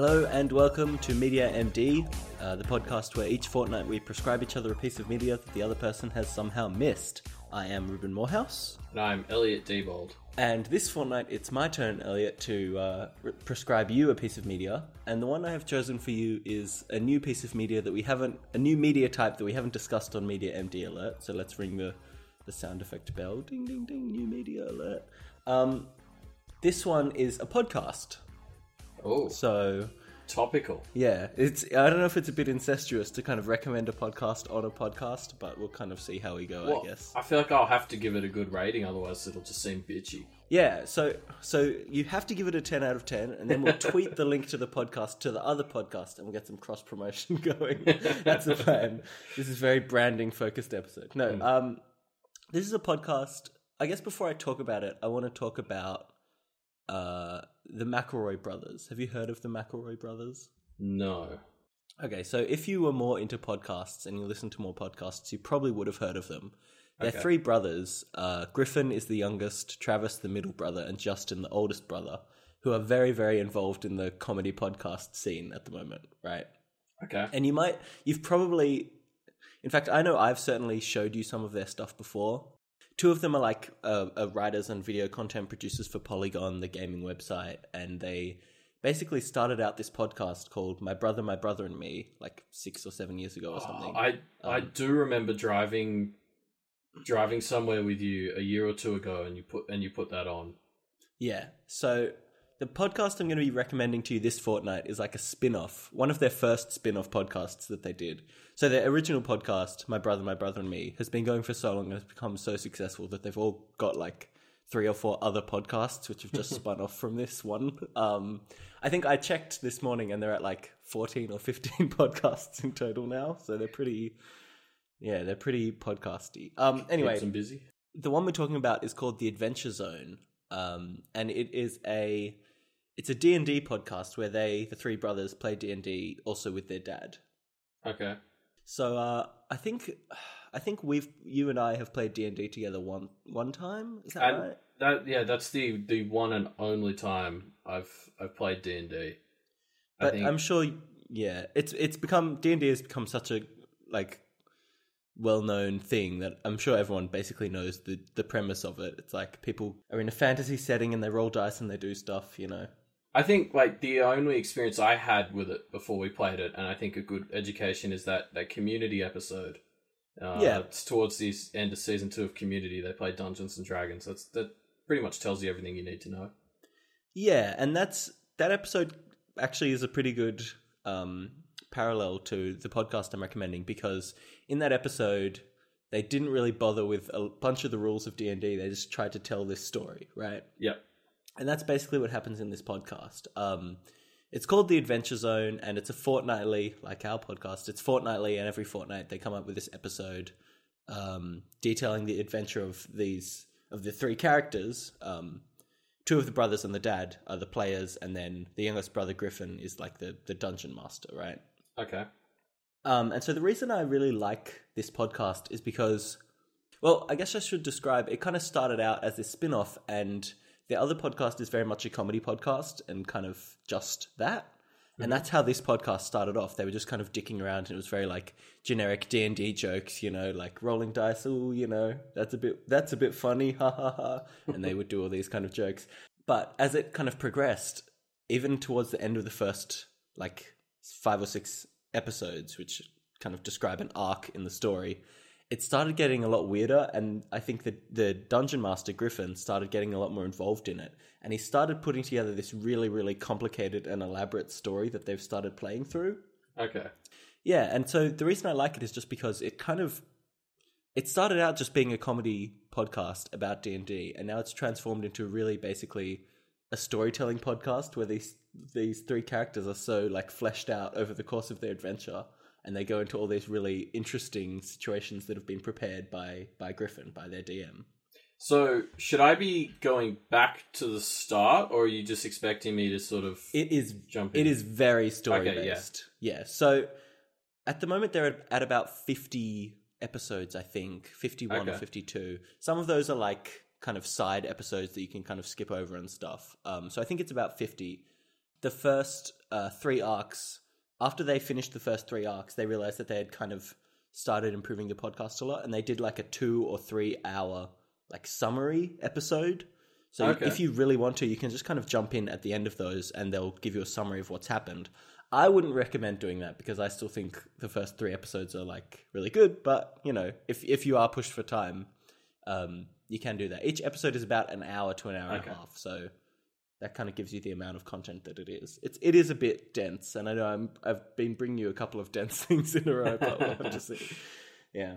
Hello and welcome to Media MD, uh, the podcast where each fortnight we prescribe each other a piece of media that the other person has somehow missed. I am Reuben Morehouse, And I'm Elliot Diebold. and this fortnight it's my turn, Elliot, to uh, re- prescribe you a piece of media. And the one I have chosen for you is a new piece of media that we haven't, a new media type that we haven't discussed on Media MD Alert. So let's ring the, the sound effect bell. Ding, ding, ding, new media alert. Um, this one is a podcast. Oh, So topical. Yeah, it's. I don't know if it's a bit incestuous to kind of recommend a podcast on a podcast, but we'll kind of see how we go. Well, I guess. I feel like I'll have to give it a good rating, otherwise it'll just seem bitchy. Yeah. So, so you have to give it a ten out of ten, and then we'll tweet the link to the podcast to the other podcast, and we'll get some cross promotion going. That's the plan. This is very branding focused episode. No, um, this is a podcast. I guess before I talk about it, I want to talk about uh the McElroy brothers. Have you heard of the McElroy brothers? No. Okay, so if you were more into podcasts and you listen to more podcasts, you probably would have heard of them. They're Okay. three brothers. Uh, Griffin is the youngest, Travis the middle brother, and Justin the oldest brother, who are very, very involved in the comedy podcast scene at the moment, right? Okay. And you might, you've probably, in fact, I know I've certainly showed you some of their stuff before. Two of them are like uh, uh, writers and video content producers for Polygon, the gaming website, and they basically started out this podcast called My Brother, My Brother and Me, like six or seven years ago or something. Oh, I I Um, do remember driving driving somewhere with you a year or two ago, and you put and you put that on. Yeah. So the podcast I'm going to be recommending to you this fortnight is like a spin-off, one of their first spin-off podcasts that they did. So their original podcast, My Brother, My Brother and Me, has been going for so long and has become so successful that they've all got like three or four other podcasts which have just spun off from this one. Um, I think I checked this morning and they're at like 14 or 15 podcasts in total now. So they're pretty, yeah, they're pretty podcasty. Um, anyway, busy. the one we're talking about is called the Adventure Zone, um, and it is a it's a D and D podcast where they the three brothers play D and D also with their dad. Okay. So uh, I think I think we've you and I have played D and D together one one time. Is that And right? that yeah, that's the the one and only time I've I've played D and D. But think I'm sure, yeah, it's it's become D and D has become such a like well known thing that I'm sure everyone basically knows the the premise of it. It's like people are in a fantasy setting and they roll dice and they do stuff, you know. I think like the only experience I had with it before we played it, and I think a good education is that that community episode. Uh, Yeah. it's towards the end of season two of Community. They play Dungeons and Dragons. That's that pretty much tells you everything you need to know. Yeah, and that's that episode actually is a pretty good um, parallel to the podcast I'm recommending because in that episode they didn't really bother with a bunch of the rules of D and D. They just tried to tell this story, right? Yep. And that's basically what happens in this podcast. Um, it's called the Adventure Zone, and it's a fortnightly, like our podcast. It's fortnightly, and every fortnight they come up with this episode um, detailing the adventure of these of the three characters. Um, two of the brothers and the dad are the players, and then the youngest brother Griffin is like the the dungeon master, right? Okay. Um, and so the reason I really like this podcast is because, well, I guess I should describe it kind of started out as this spin off, and the other podcast is very much a comedy podcast and kind of just that. And mhm. that's how this podcast started off. They were just kind of dicking around, and it was very like generic D and D jokes, you know, like rolling dice. Oh, you know, that's a bit that's a bit funny, ha ha ha. And they would do all these kind of jokes. But as it kind of progressed, even towards the end of the first like five or six episodes, which kind of describe an arc in the story, it started getting a lot weirder. And I think that the dungeon master Griffin started getting a lot more involved in it. And he started putting together this really, really complicated and elaborate story that they've started playing through. Okay. Yeah, and so the reason I like it is just because it kind of it started out just being a comedy podcast about D&D and now it's transformed into really basically a storytelling podcast where these these three characters are so like fleshed out over the course of their adventure and they go into all these really interesting situations that have been prepared by by Griffin by their DM. So should I be going back to the start, or are you just expecting me to sort of It is jump in? It is very story Okay, based. yeah. So at the moment they're at, at about 50 episodes, I think. 51 or 52. Some of those are like kind of side episodes that you can kind of skip over and stuff. Um, so I think it's about 50. the first uh, three arcs, after they finished the first three arcs, they realized that they had kind of started improving the podcast a lot, and they did like a two or three hour like summary episode. So Okay. if you really want to, you can just kind of jump in at the end of those, and they'll give you a summary of what's happened. I wouldn't recommend doing that because I still think the first three episodes are like really good. But you know, if if you are pushed for time, um, you can do that. Each episode is about an hour to an hour and a half, so that kind of gives you the amount of content that it is. It's it is a bit dense, and I know I'm I've been bringing you a couple of dense things in a row, but we'll have to see. Yeah.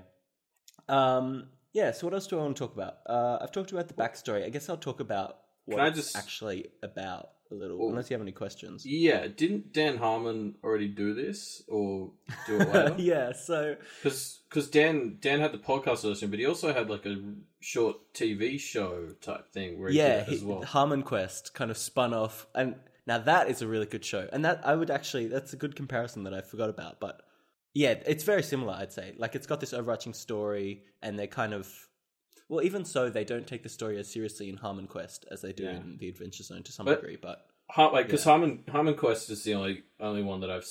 Um. Yeah. So what else do I want to talk about? Uh, I've talked about the backstory. I guess I'll talk about what Can I it's just- actually about a little, unless you have any questions. Yeah, didn't Dan Harmon already do this or do it later? yeah. So Because Dan Dan had the podcast version, but he also had like a short TV show type thing where he yeah, did it as he- well. Harmon Quest kind of spun off, and now that is a really good show, and that I would actually that's a good comparison that I forgot about, but yeah, it's very similar. I'd say like it's got this overarching story, and they're kind of well, even so, they don't take the story as seriously in Harmon Quest as they do Yeah. in the Adventure Zone to some But- degree, but Har- like because Yeah. Harmon Harmon Quest is the only only one that I've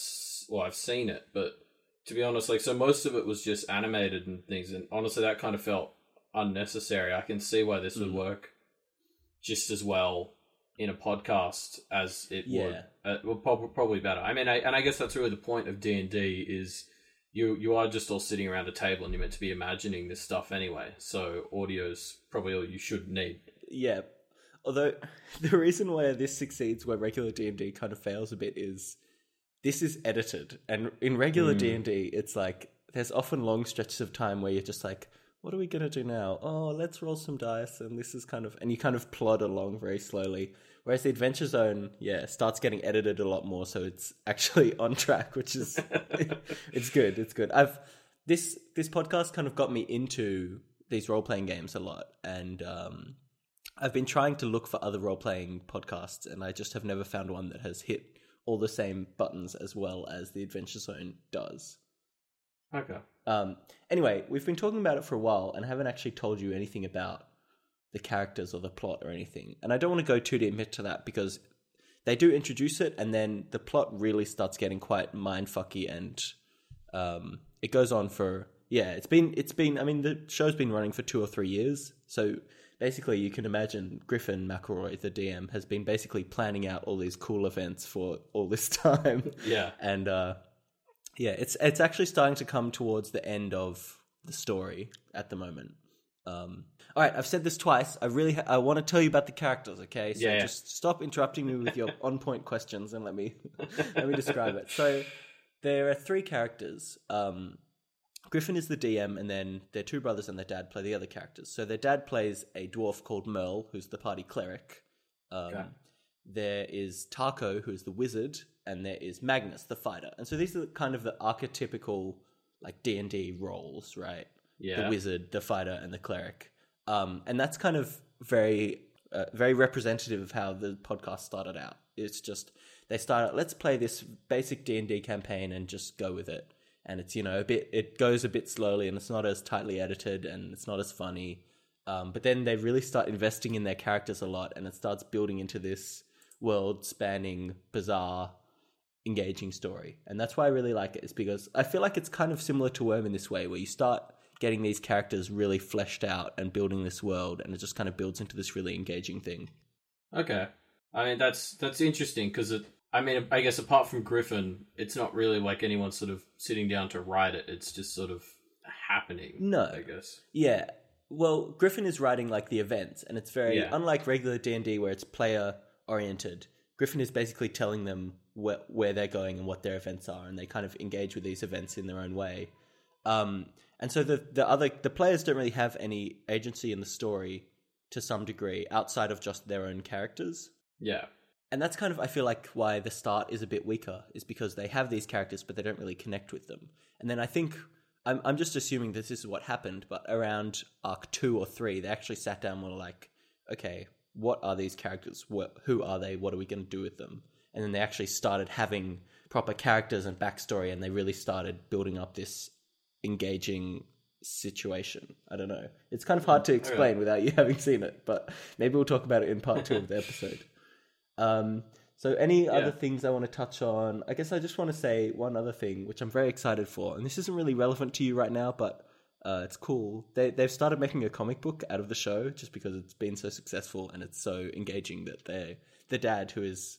well I've seen it, but to be honest, like so most of it was just animated and things, and honestly that kind of felt unnecessary. I can see why this would Mm. work just as well in a podcast as it Yeah. would. Uh, well, probably better. I mean, I, and I guess that's really the point of D and D is you you are just all sitting around a table and you're meant to be imagining this stuff anyway. So audio's probably all you should need. yeah. Although the reason why this succeeds where regular D and D kind of fails a bit is this is edited, and in regular Mm. D and D, it's like there's often long stretches of time where you're just like, "What are we gonna do now? Oh, let's roll some dice," and this is kind of, and you kind of plod along very slowly. Whereas the Adventure Zone, yeah, starts getting edited a lot more, so it's actually on track, which is it's good. It's good. I've this this podcast kind of got me into these role playing games a lot, and um, I've been trying to look for other role playing podcasts, and I just have never found one that has hit all the same buttons as well as the Adventure Zone does. Okay. Um, anyway, we've been talking about it for a while, and haven't actually told you anything about the characters or the plot or anything. And I don't want to go too deep into that because they do introduce it, and then the plot really starts getting quite mindfucky, and um, it goes on for yeah. It's been it's been. I mean, the show's been running for two or three years, so basically you can imagine Griffin McElroy, the DM, has been basically planning out all these cool events for all this time Yeah. and uh, yeah, it's it's actually starting to come towards the end of the story at the moment. Um, all right, I've said this twice. I really ha- I want to tell you about the characters. Okay, so Yeah, yeah. just stop interrupting me with your on point questions and let me let me describe it. So there are three characters. Um, Griffin is the DM, and then their two brothers and their dad play the other characters. So their dad plays a dwarf called Merle, who's the party cleric. Um, Okay. There is Taako, who's the wizard, and there is Magnus, the fighter. And so these are kind of the archetypical like D and D roles, right? Yeah. The wizard, the fighter, and the cleric. Um, and that's kind of very, uh, very representative of how the podcast started out. It's just they started, let's play this basic D and D campaign and just go with it. And it's you know a bit, it goes a bit slowly, and it's not as tightly edited, and it's not as funny. Um, but then they really start investing in their characters a lot, and it starts building into this world-spanning, bizarre, engaging story. And that's why I really like it, is because I feel like it's kind of similar to Worm in this way, where you start getting these characters really fleshed out and building this world, and it just kind of builds into this really engaging thing. Okay. I mean that's that's interesting because it. I mean, I guess apart from Griffin, it's not really like anyone sort of sitting down to write it. It's just sort of happening. No. I guess. Yeah. Well, Griffin is writing like the events, and it's very Yeah. unlike regular D and D where it's player oriented. Griffin is basically telling them where, where they're going and what their events are, and they kind of engage with these events in their own way. Um, and so the the other the players don't really have any agency in the story to some degree outside of just their own characters. Yeah. And that's kind of I feel like why the start is a bit weaker is because they have these characters but they don't really connect with them. And then I think I'm I'm just assuming that this is what happened, but around arc 2 or 3 they actually sat down and were like, okay, what are these characters? What, who are they? What are we going to do with them? And then they actually started having proper characters and backstory and they really started building up this engaging situation. I don't know. It's kind of hard to explain without you having seen it, but maybe we'll talk about it in part 2 of the episode. Um, So, any Yeah. other things I want to touch on? I guess I just want to say one other thing, which I'm very excited for, and this isn't really relevant to you right now, but uh, it's cool. They they've started making a comic book out of the show just because it's been so successful and it's so engaging that they the dad who is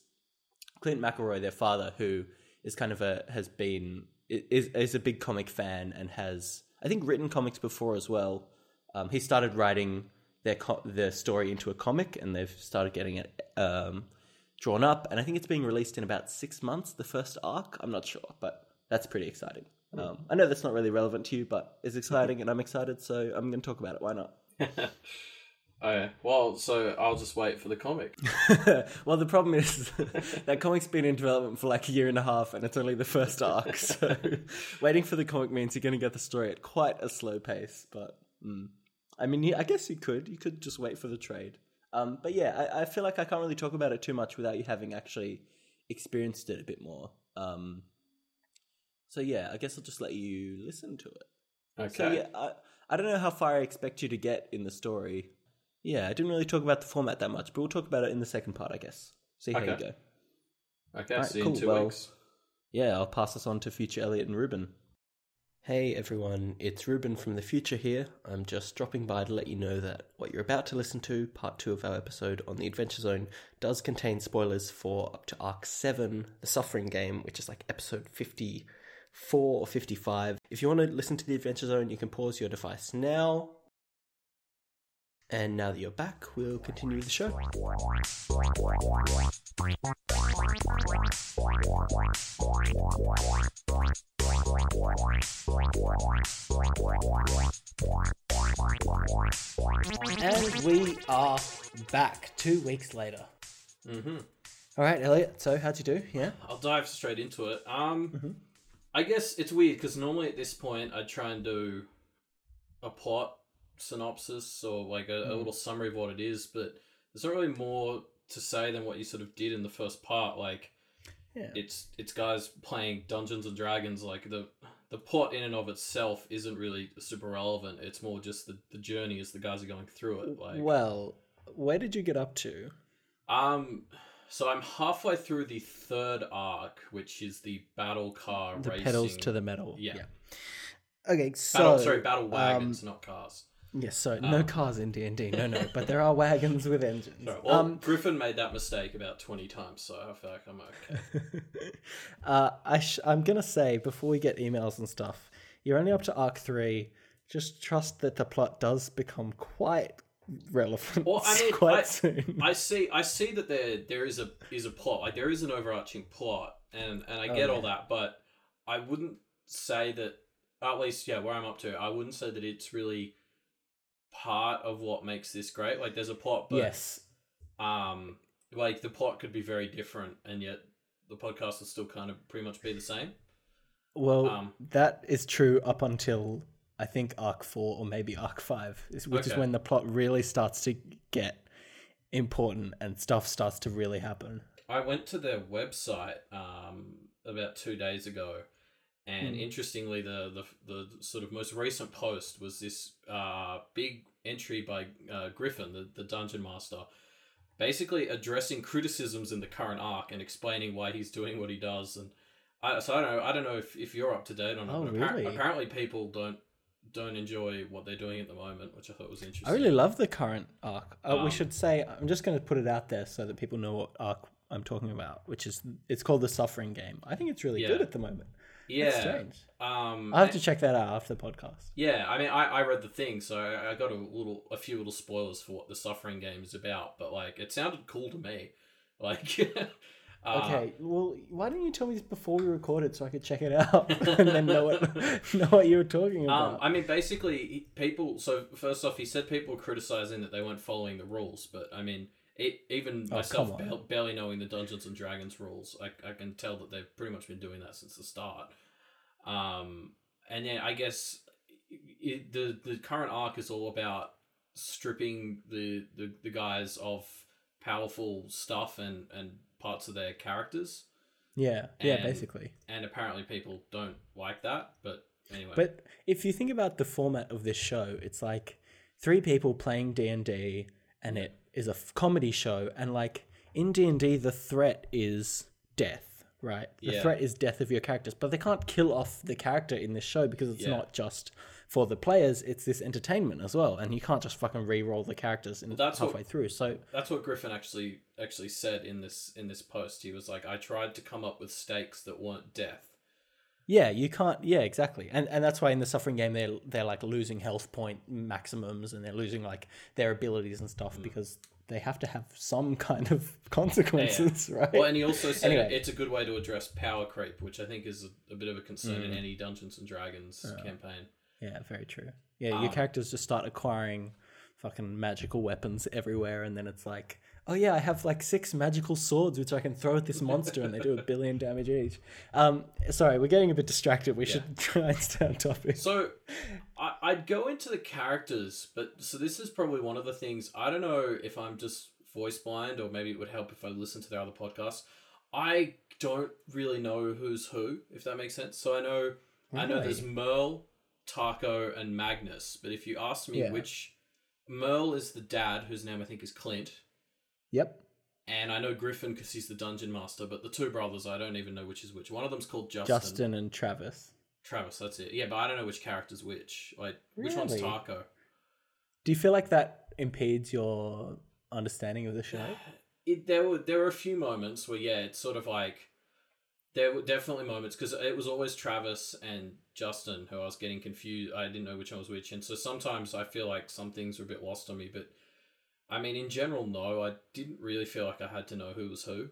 Clint McElroy, their father, who is kind of a has been is is a big comic fan and has I think written comics before as well. Um, he started writing their co- their story into a comic, and they've started getting it um, drawn up. And I think it's being released in about six months. The first arc, I'm not sure, but that's pretty exciting. Um, I know that's not really relevant to you, but it's exciting, and I'm excited, so I'm going to talk about it. Why not? Oh, yeah. Well, so I'll just wait for the comic. well, the problem is that comic's been in development for like a year and a half, and it's only the first arc. So, waiting for the comic means you're going to get the story at quite a slow pace. But mm. I mean, I guess you could. You could just wait for the trade. Um, but yeah, I, I feel like I can't really talk about it too much without you having actually experienced it a bit more. Um, so yeah, I guess I'll just let you listen to it. Okay. So yeah, I, I don't know how far I expect you to get in the story. Yeah, I didn't really talk about the format that much, but we'll talk about it in the second part, I guess. See how you go. Okay, Alright, see you cool. in two Well, weeks. Yeah, I'll pass this on to future Elliot and Reuben. Hey everyone, it's Reuben from the future here. I'm just dropping by to let you know that what you're about to listen to, part two of our episode on the Adventure Zone, does contain spoilers for up to Arc 7, the Suffering Game, which is like episode 54 or 55. If you want to listen to the Adventure Zone, you can pause your device now. And now that you're back, we'll continue with the show. And we are back two weeks later. hmm All right, Elliot. So, how'd you do? Yeah. I'll dive straight into it. Um, Mhm. I guess it's weird because normally at this point I try and do a plot synopsis or like a, a Mm. little summary of what it is, but there's not really more to say than what you sort of did in the first part. Like Yeah. it's it's guys playing Dungeons and Dragons. Like the the plot in and of itself isn't really super relevant. It's more just the, the journey as the guys are going through it. Like well, where did you get up to? um, so I'm halfway through the third arc, which is the battle car The racing. pedals to the metal. Yeah. Okay, so battle, sorry, battle um, wagons, not cars. Yes, so no Um, cars in D and D. No, no, but there are wagons with engines. Sorry, well, um, Griffin made that mistake about twenty times, so I feel like I'm okay. uh, I sh- I'm gonna say before we get emails and stuff, you're only up to arc three. Just trust that the plot does become quite relevant Well, I mean, quite I- soon. I see. I see that there there is a is a plot. Like there is an overarching plot, and and I Oh, get all that, but I wouldn't say that. At least, yeah, where I'm up to, I wouldn't say that it's really part of what makes this great. Like, there's a plot, but yes, um, like the plot could be very different, and yet the podcast will still kind of pretty much be the same. well, um, that is true up until I think arc four or maybe arc five, is- which is when the plot really starts to get important and stuff starts to really happen. I went to their website um, about two days ago, and Hmm. interestingly, the, the the sort of most recent post was this uh, big entry by uh, Griffin, the, the dungeon master, basically addressing criticisms in the current arc and explaining why he's doing what he does. And I, so I don't know. I don't know if, if you're up to date on it. Oh, but really? apparently, people don't don't enjoy what they're doing at the moment, which I thought was interesting. I really love the current arc. Uh, Um, we should say I'm just going to put it out there so that people know what arc I'm talking about, which is it's called the Suffering Game. I think it's really good at the moment. That's yeah. strange. Um, I have to check that out after the podcast. Yeah, I mean, I, I read the thing, so I, got a little, a few little spoilers for what the Suffering Game is about. But like, it sounded cool to me. Like, uh, Okay, well, why didn't you tell me this before we recorded so I could check it out and then know what know what you were talking Um, about? I mean, basically, people. So first off, he said people were criticizing that they weren't following the rules, but I mean, it, even Oh, myself, ba- barely knowing the Dungeons and Dragons rules, I, I can tell that they've pretty much been doing that since the start. Um, and then I guess it, the the current arc is all about stripping the, the, the guys of powerful stuff and, and parts of their characters. yeah, yeah, basically. And apparently, people don't like that. But anyway, But if you think about the format of this show, it's like three people playing D and D, and it is a f- comedy show, and like in D and D the threat is death, right? The Yeah. threat is death of your characters, but they can't kill off the character in this show because it's Yeah. not just for the players; it's this entertainment as well, and you can't just fucking re-roll the characters in that's what- halfway through. So That's what Griffin actually actually said in this in this post. He was like, I tried to come up with stakes that weren't death. Yeah, you can't. Yeah, exactly, and and that's why in the suffering game they're they're like losing health point maximums and they're losing like their abilities and stuff Mm. because they have to have some kind of consequences, right? Well, and he also said Anyway. it's a good way to address power creep, which I think is a, a bit of a concern Mm. in any Dungeons and Dragons campaign. yeah, very true. Yeah, Um, your characters just start acquiring fucking magical weapons everywhere, and then it's like, oh yeah, I have like six magical swords which I can throw at this monster, and they do a billion damage each. Um, sorry, we're getting a bit distracted. We should try and stay on topic. So I, I'd go into the characters, but so this is probably one of the things. I don't know if I'm just voice blind, or maybe it would help if I listen to their other podcasts. I don't really know who's who, if that makes sense. So I know I know there's Merle, Taako, and Magnus. But if you ask me Yeah. which Merle is the dad, whose name I think is Clint, Yep. and I know Griffin because he's the dungeon master. But the two brothers, I don't even know which is which. One of them's called Justin. Justin and Travis. Travis, that's it. Yeah, but I don't know which character's which. Like, which one's Taako? Do you feel like that impedes your understanding of the show? It, there were there were a few moments where yeah, it's sort of like there were definitely moments because it was always Travis and Justin who I was getting confused. I didn't know which one was which, and so sometimes I feel like some things were a bit lost on me. But I mean, in general, no, I didn't really feel like I had to know who was who.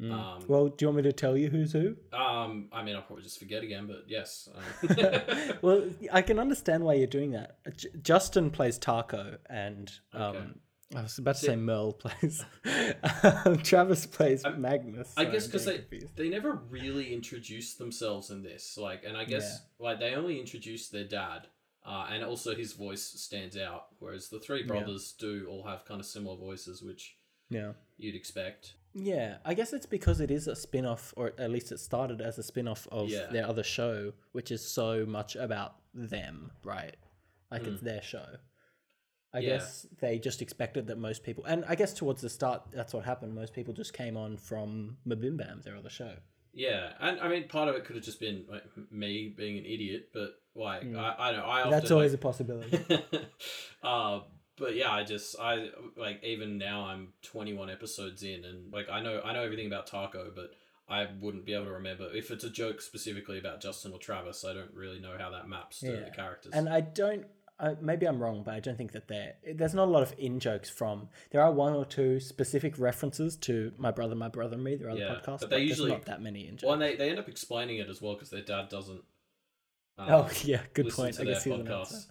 Mm. Um, well, do you want me to tell you who's who? Um, I mean, I'll probably just forget again, but yes. Um, well, I can understand why you're doing that. J- Justin plays Taako, and um, Okay. I was about to say Merle plays. um, Travis plays I- Magnus. I Sorry, guess because they confused. they never really introduced themselves in this, like, and I guess like they only introduced their dad, uh, and also his voice stands out, whereas the three brothers do all have kind of similar voices, which yeah. you'd expect. Yeah, I guess it's because it is a spin off, or at least it started as a spin off of Yeah. their other show, which is so much about them, right? Like it's Mm. their show. I Yeah. guess they just expected that most people, and I guess towards the start, that's what happened. Most people just came on from MBMBaM, their other show. Yeah, and I mean, part of it could have just been like me being an idiot, but like Mm. I, I know I often That's like, always a possibility. uh, but yeah, I just I like even now I'm 21 episodes in, and like I know I know everything about Taako, but I wouldn't be able to remember if it's a joke specifically about Justin or Travis. I don't really know how that maps to Yeah. the characters. And I don't. I, maybe I'm wrong, but I don't think that there. There's not a lot of in jokes from. There are one or two specific references to my brother, my brother, and me. Their other Yeah, podcast, but they there's usually- not that many in jokes. well, and they they end up explaining it as well because their dad doesn't. um, oh yeah, good point. I guess he's an podcasts.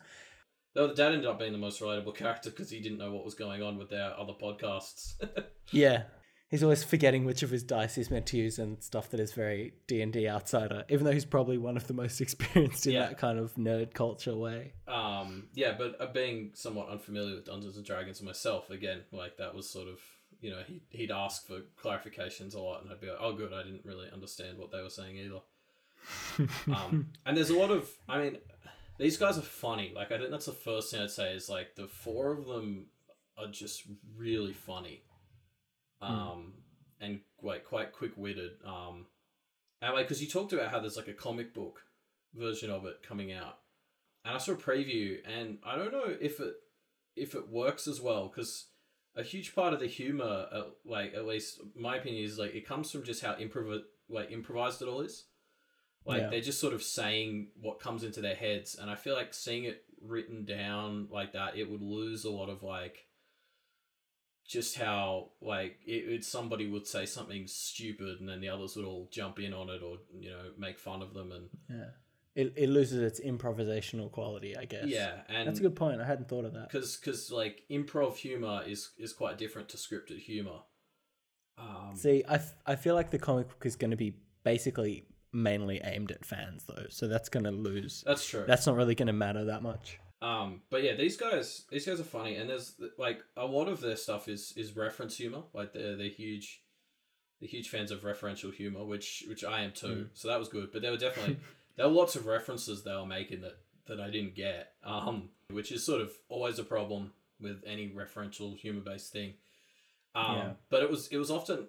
Though the dad ended up being the most relatable character because he didn't know what was going on with their other podcasts. Yeah, he's always forgetting which of his dice he's meant to use and stuff that is very D and D outsider. Even though he's probably one of the most experienced in Yeah. that kind of nerd culture way. um, yeah, but uh, being somewhat unfamiliar with Dungeons and Dragons myself, again, like that was sort of you know he he'd ask for clarifications a lot, and I'd be like, oh, good, I didn't really understand what they were saying either. um, and there's a lot of, I mean, these guys are funny. Like I think that's the first thing I'd say is like the four of them are just really funny, um, and like quite quick witted. Um, and like because you talked about how there's like a comic book version of it coming out, and I saw a preview, and I don't know if it if it works as well because a huge part of the humor, uh, like at least my opinion, is like it comes from just how improv like improvised it all is. Like Yeah. they're just sort of saying what comes into their heads, and I feel like seeing it written down like that, it would lose a lot of like just how like it, it somebody would say something stupid and then the others would all jump in on it or you know make fun of them and Yeah, it it loses its improvisational quality, I guess. yeah and that's a good point. I hadn't thought of that. because because like improv humor is is quite different to scripted humor um See, I, f- I feel like the comic book is going to be basically mainly aimed at fans, though. So that's going to lose. that's true That's not really going to matter that much. Um but yeah these guys these guys are funny and there's like a lot of their stuff is is reference humor. Like they're they're huge they're huge fans of referential humor which which i am too so that was good. But there were definitely there were lots of references they were making that that i didn't get um which is sort of always a problem with any referential humor based thing. Um, Yeah. But it was it was often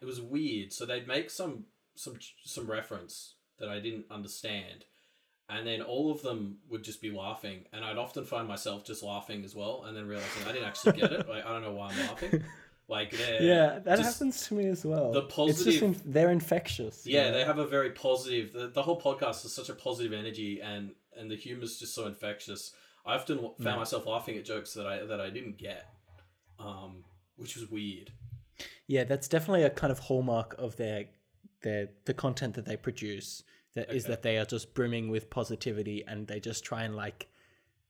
it was weird. So they'd make some some some reference that I didn't understand, and then all of them would just be laughing, and I'd often find myself just laughing as well, and then realizing I didn't actually get it. Like I don't know why I'm laughing. Like they're yeah, that happens to me as well. the It's just positive- inf- they're infectious. you Yeah, they have a very positive. The, the whole podcast is such a positive energy, and and the humor is just so infectious. I often found Yeah. myself laughing at jokes that I that I didn't get, um, which was weird. Yeah, that's definitely a kind of hallmark of their their the content that they produce. That is Okay. that they are just brimming with positivity and they just try and like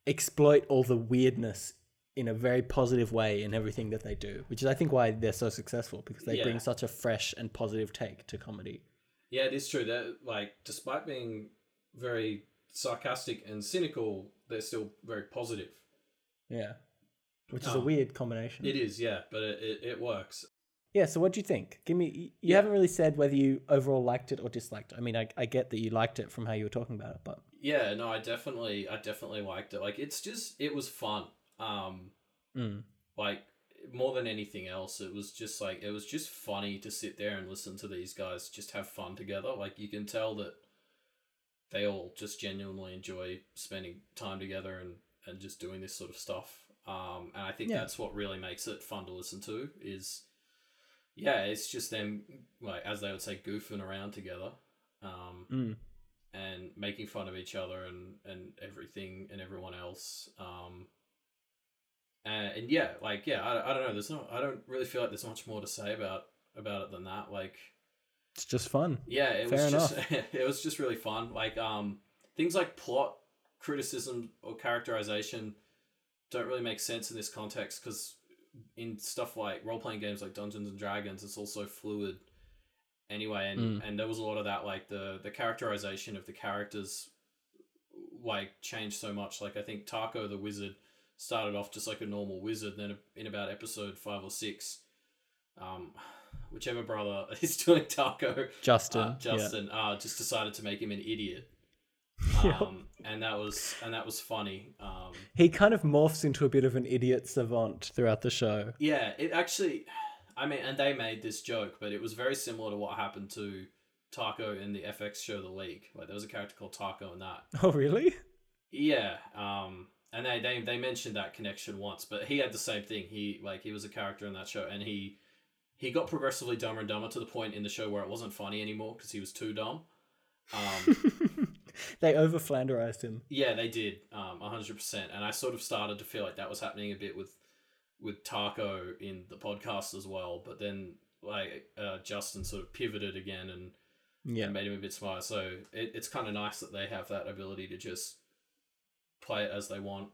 exploit all the weirdness in a very positive way in everything that they do, which is I think why they're so successful because they Yeah. bring such a fresh and positive take to comedy. Yeah, it is true that like despite being very sarcastic and cynical, they're still very positive. Yeah. Which is a Oh. weird combination. It is, yeah, but it, it, it works. Yeah, so what do you think? Give me you Yeah. haven't really said whether you overall liked it or disliked it. I mean, I, I get that you liked it from how you were talking about it, but Yeah, no, I definitely I definitely liked it. Like it's just it was fun. Um, mm, like more than anything else it was just like it was just funny to sit there and listen to these guys just have fun together like you can tell that they all just genuinely enjoy spending time together and and just doing this sort of stuff um and i think Yeah. that's what really makes it fun to listen to is yeah it's just them like as they would say goofing around together um mm. and making fun of each other and and everything and everyone else um and, and yeah like yeah I, I don't know there's not. i don't really feel like there's much more to say about about it than that like it's just fun. yeah it Fair was just it was just really fun like um things like plot criticism or characterization don't really make sense in this context because in stuff like role-playing games like dungeons and dragons it's also fluid anyway and Mm. and there was a lot of that like the the characterization of the characters like changed so much like i think Taako the wizard started off just like a normal wizard then in about episode five or six um whichever brother is doing Taako Justin. uh, Justin uh, just decided to make him an idiot, um, and that was and that was funny. Um, He kind of morphs into a bit of an idiot savant throughout the show. yeah, it actually, I mean, and they made this joke, but it was very similar to what happened to Taco in the FX show The League. Like there was a character called Taco in that. Oh, really? Yeah, um, and they, they they mentioned that connection once, but he had the same thing. He like he was a character in that show, and he he got progressively dumber and dumber to the point in the show where it wasn't funny anymore because he was too dumb. Um, they over Flanderized him. Yeah, they did, um, hundred percent. And I sort of started to feel like that was happening a bit with with Taako in the podcast as well. But then, like uh, Justin sort of pivoted again and, Yeah. and made him a bit smarter. So it, it's kind of nice that they have that ability to just play it as they want.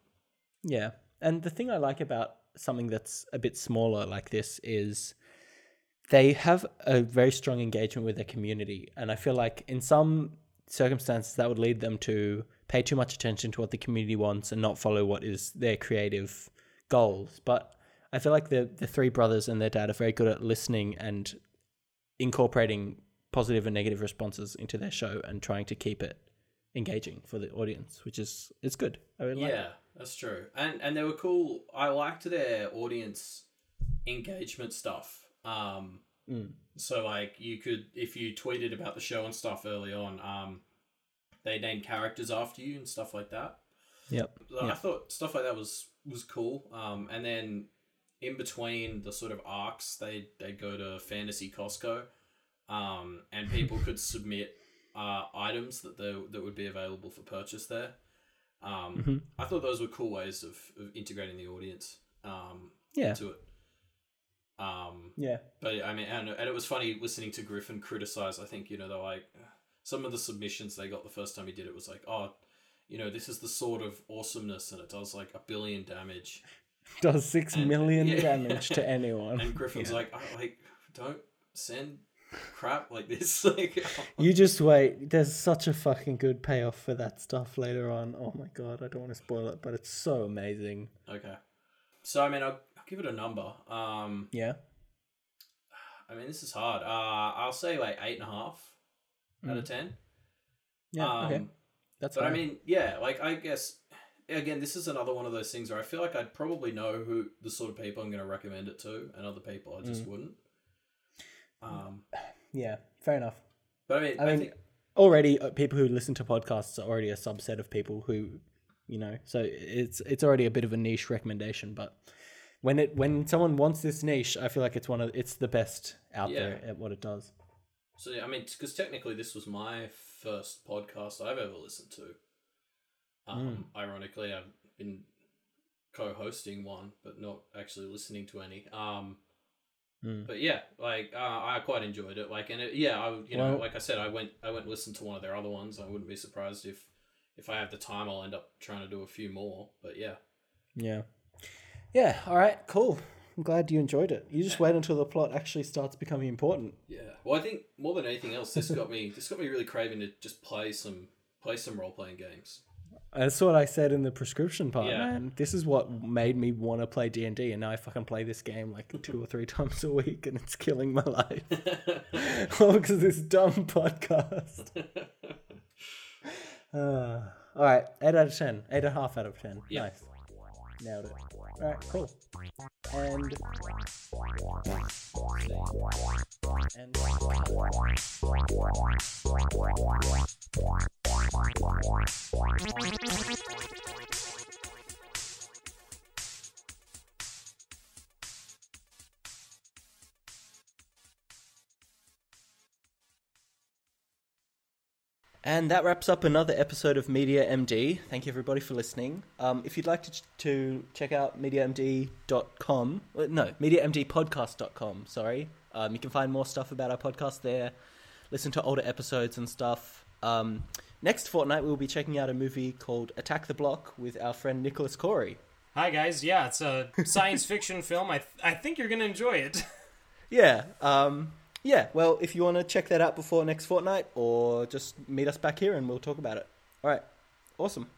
Yeah. And the thing I like about something that's a bit smaller like this is they have a very strong engagement with their community. And I feel like in some circumstances that would lead them to pay too much attention to what the community wants and not follow what is their creative goals. But I feel like the the three brothers and their dad are very good at listening and incorporating positive and negative responses into their show and trying to keep it engaging for the audience, which is it's good. I really like it. yeah, that's true. And and they were cool. I liked their audience engagement stuff. Um, Mm. So like you could if you tweeted about the show and stuff early on, um, they named characters after you and stuff like that. Yep. So I thought stuff like that was was cool. Um, and then in between the sort of arcs, they they go to Fantasy Costco, um, and people could submit uh, items that they, that would be available for purchase there. Um, Mhm. I thought those were cool ways of, of integrating the audience um, Yeah. into it. Um, Yeah. but I mean, and, and it was funny listening to Griffin criticize. I think you know they're like some of the submissions they got the first time he did it was like, oh, you know, this is the sort of awesomeness, and it does like a billion damage. Does six And- million yeah. damage to anyone. And Griffin's Yeah. like, oh, like, don't send crap like this. like, You just wait. There's such a fucking good payoff for that stuff later on. Oh my god, I don't want to spoil it, but it's so amazing. okay. So I mean, I'll give it a number. Um, Yeah. I mean, this is hard. Uh, I'll say like eight and a half out of ten. Yeah. Um, okay. That's But I mean, yeah, like I guess again, this is another one of those things where I feel like I'd probably know who the sort of people I'm going to recommend it to, and other people I just wouldn't. Um, Yeah, fair enough. but I mean, I I, mean, think already uh, people who listen to podcasts are already a subset of people who, you know, so it's it's already a bit of a niche recommendation. But when it when someone wants this niche, I feel like it's one of it's the best out there at what it does. so. Yeah, I mean, because technically, this was my first podcast I've ever listened to. Um, Ironically, I've been co-hosting one, but not actually listening to any. Um, Mm. but yeah, like uh, I quite enjoyed it. Like, and it, yeah, I you know, Well- like I said, I went I went and listened to one of their other ones. I wouldn't be surprised if if I have the time, I'll end up trying to do a few more. But yeah, Yeah, yeah. All right, cool. I'm glad you enjoyed it. You just wait until the plot actually starts becoming important. yeah. Well, I think more than anything else, this got me this got me really craving to just play some play some role playing games. That's what I said in the prescription part, Yeah. man. This is what made me want to play D and D, and now I fucking play this game like two or three times a week, and it's killing my life. All because of this dumb podcast. Uh, all right, eight out of ten, eight and a half out of ten. Yeah. Nice, nailed it. All right, cool. And and And that wraps up another episode of Media MD. Thank you everybody for listening. Um, if you'd like to, to check out MediaMD.com, uh, no, MediaMDPodcast.com, sorry. Um, you can find more stuff about our podcast there, listen to older episodes and stuff. Um, next fortnight, we'll be checking out a movie called Attack the Block with our friend Nicholas Corey. Hi guys, yeah, it's a science fiction film. I th- I think you're gonna enjoy it. Yeah, um, yeah. Well, if you want to check that out before next fortnight, or just meet us back here and we'll talk about it. All right, awesome.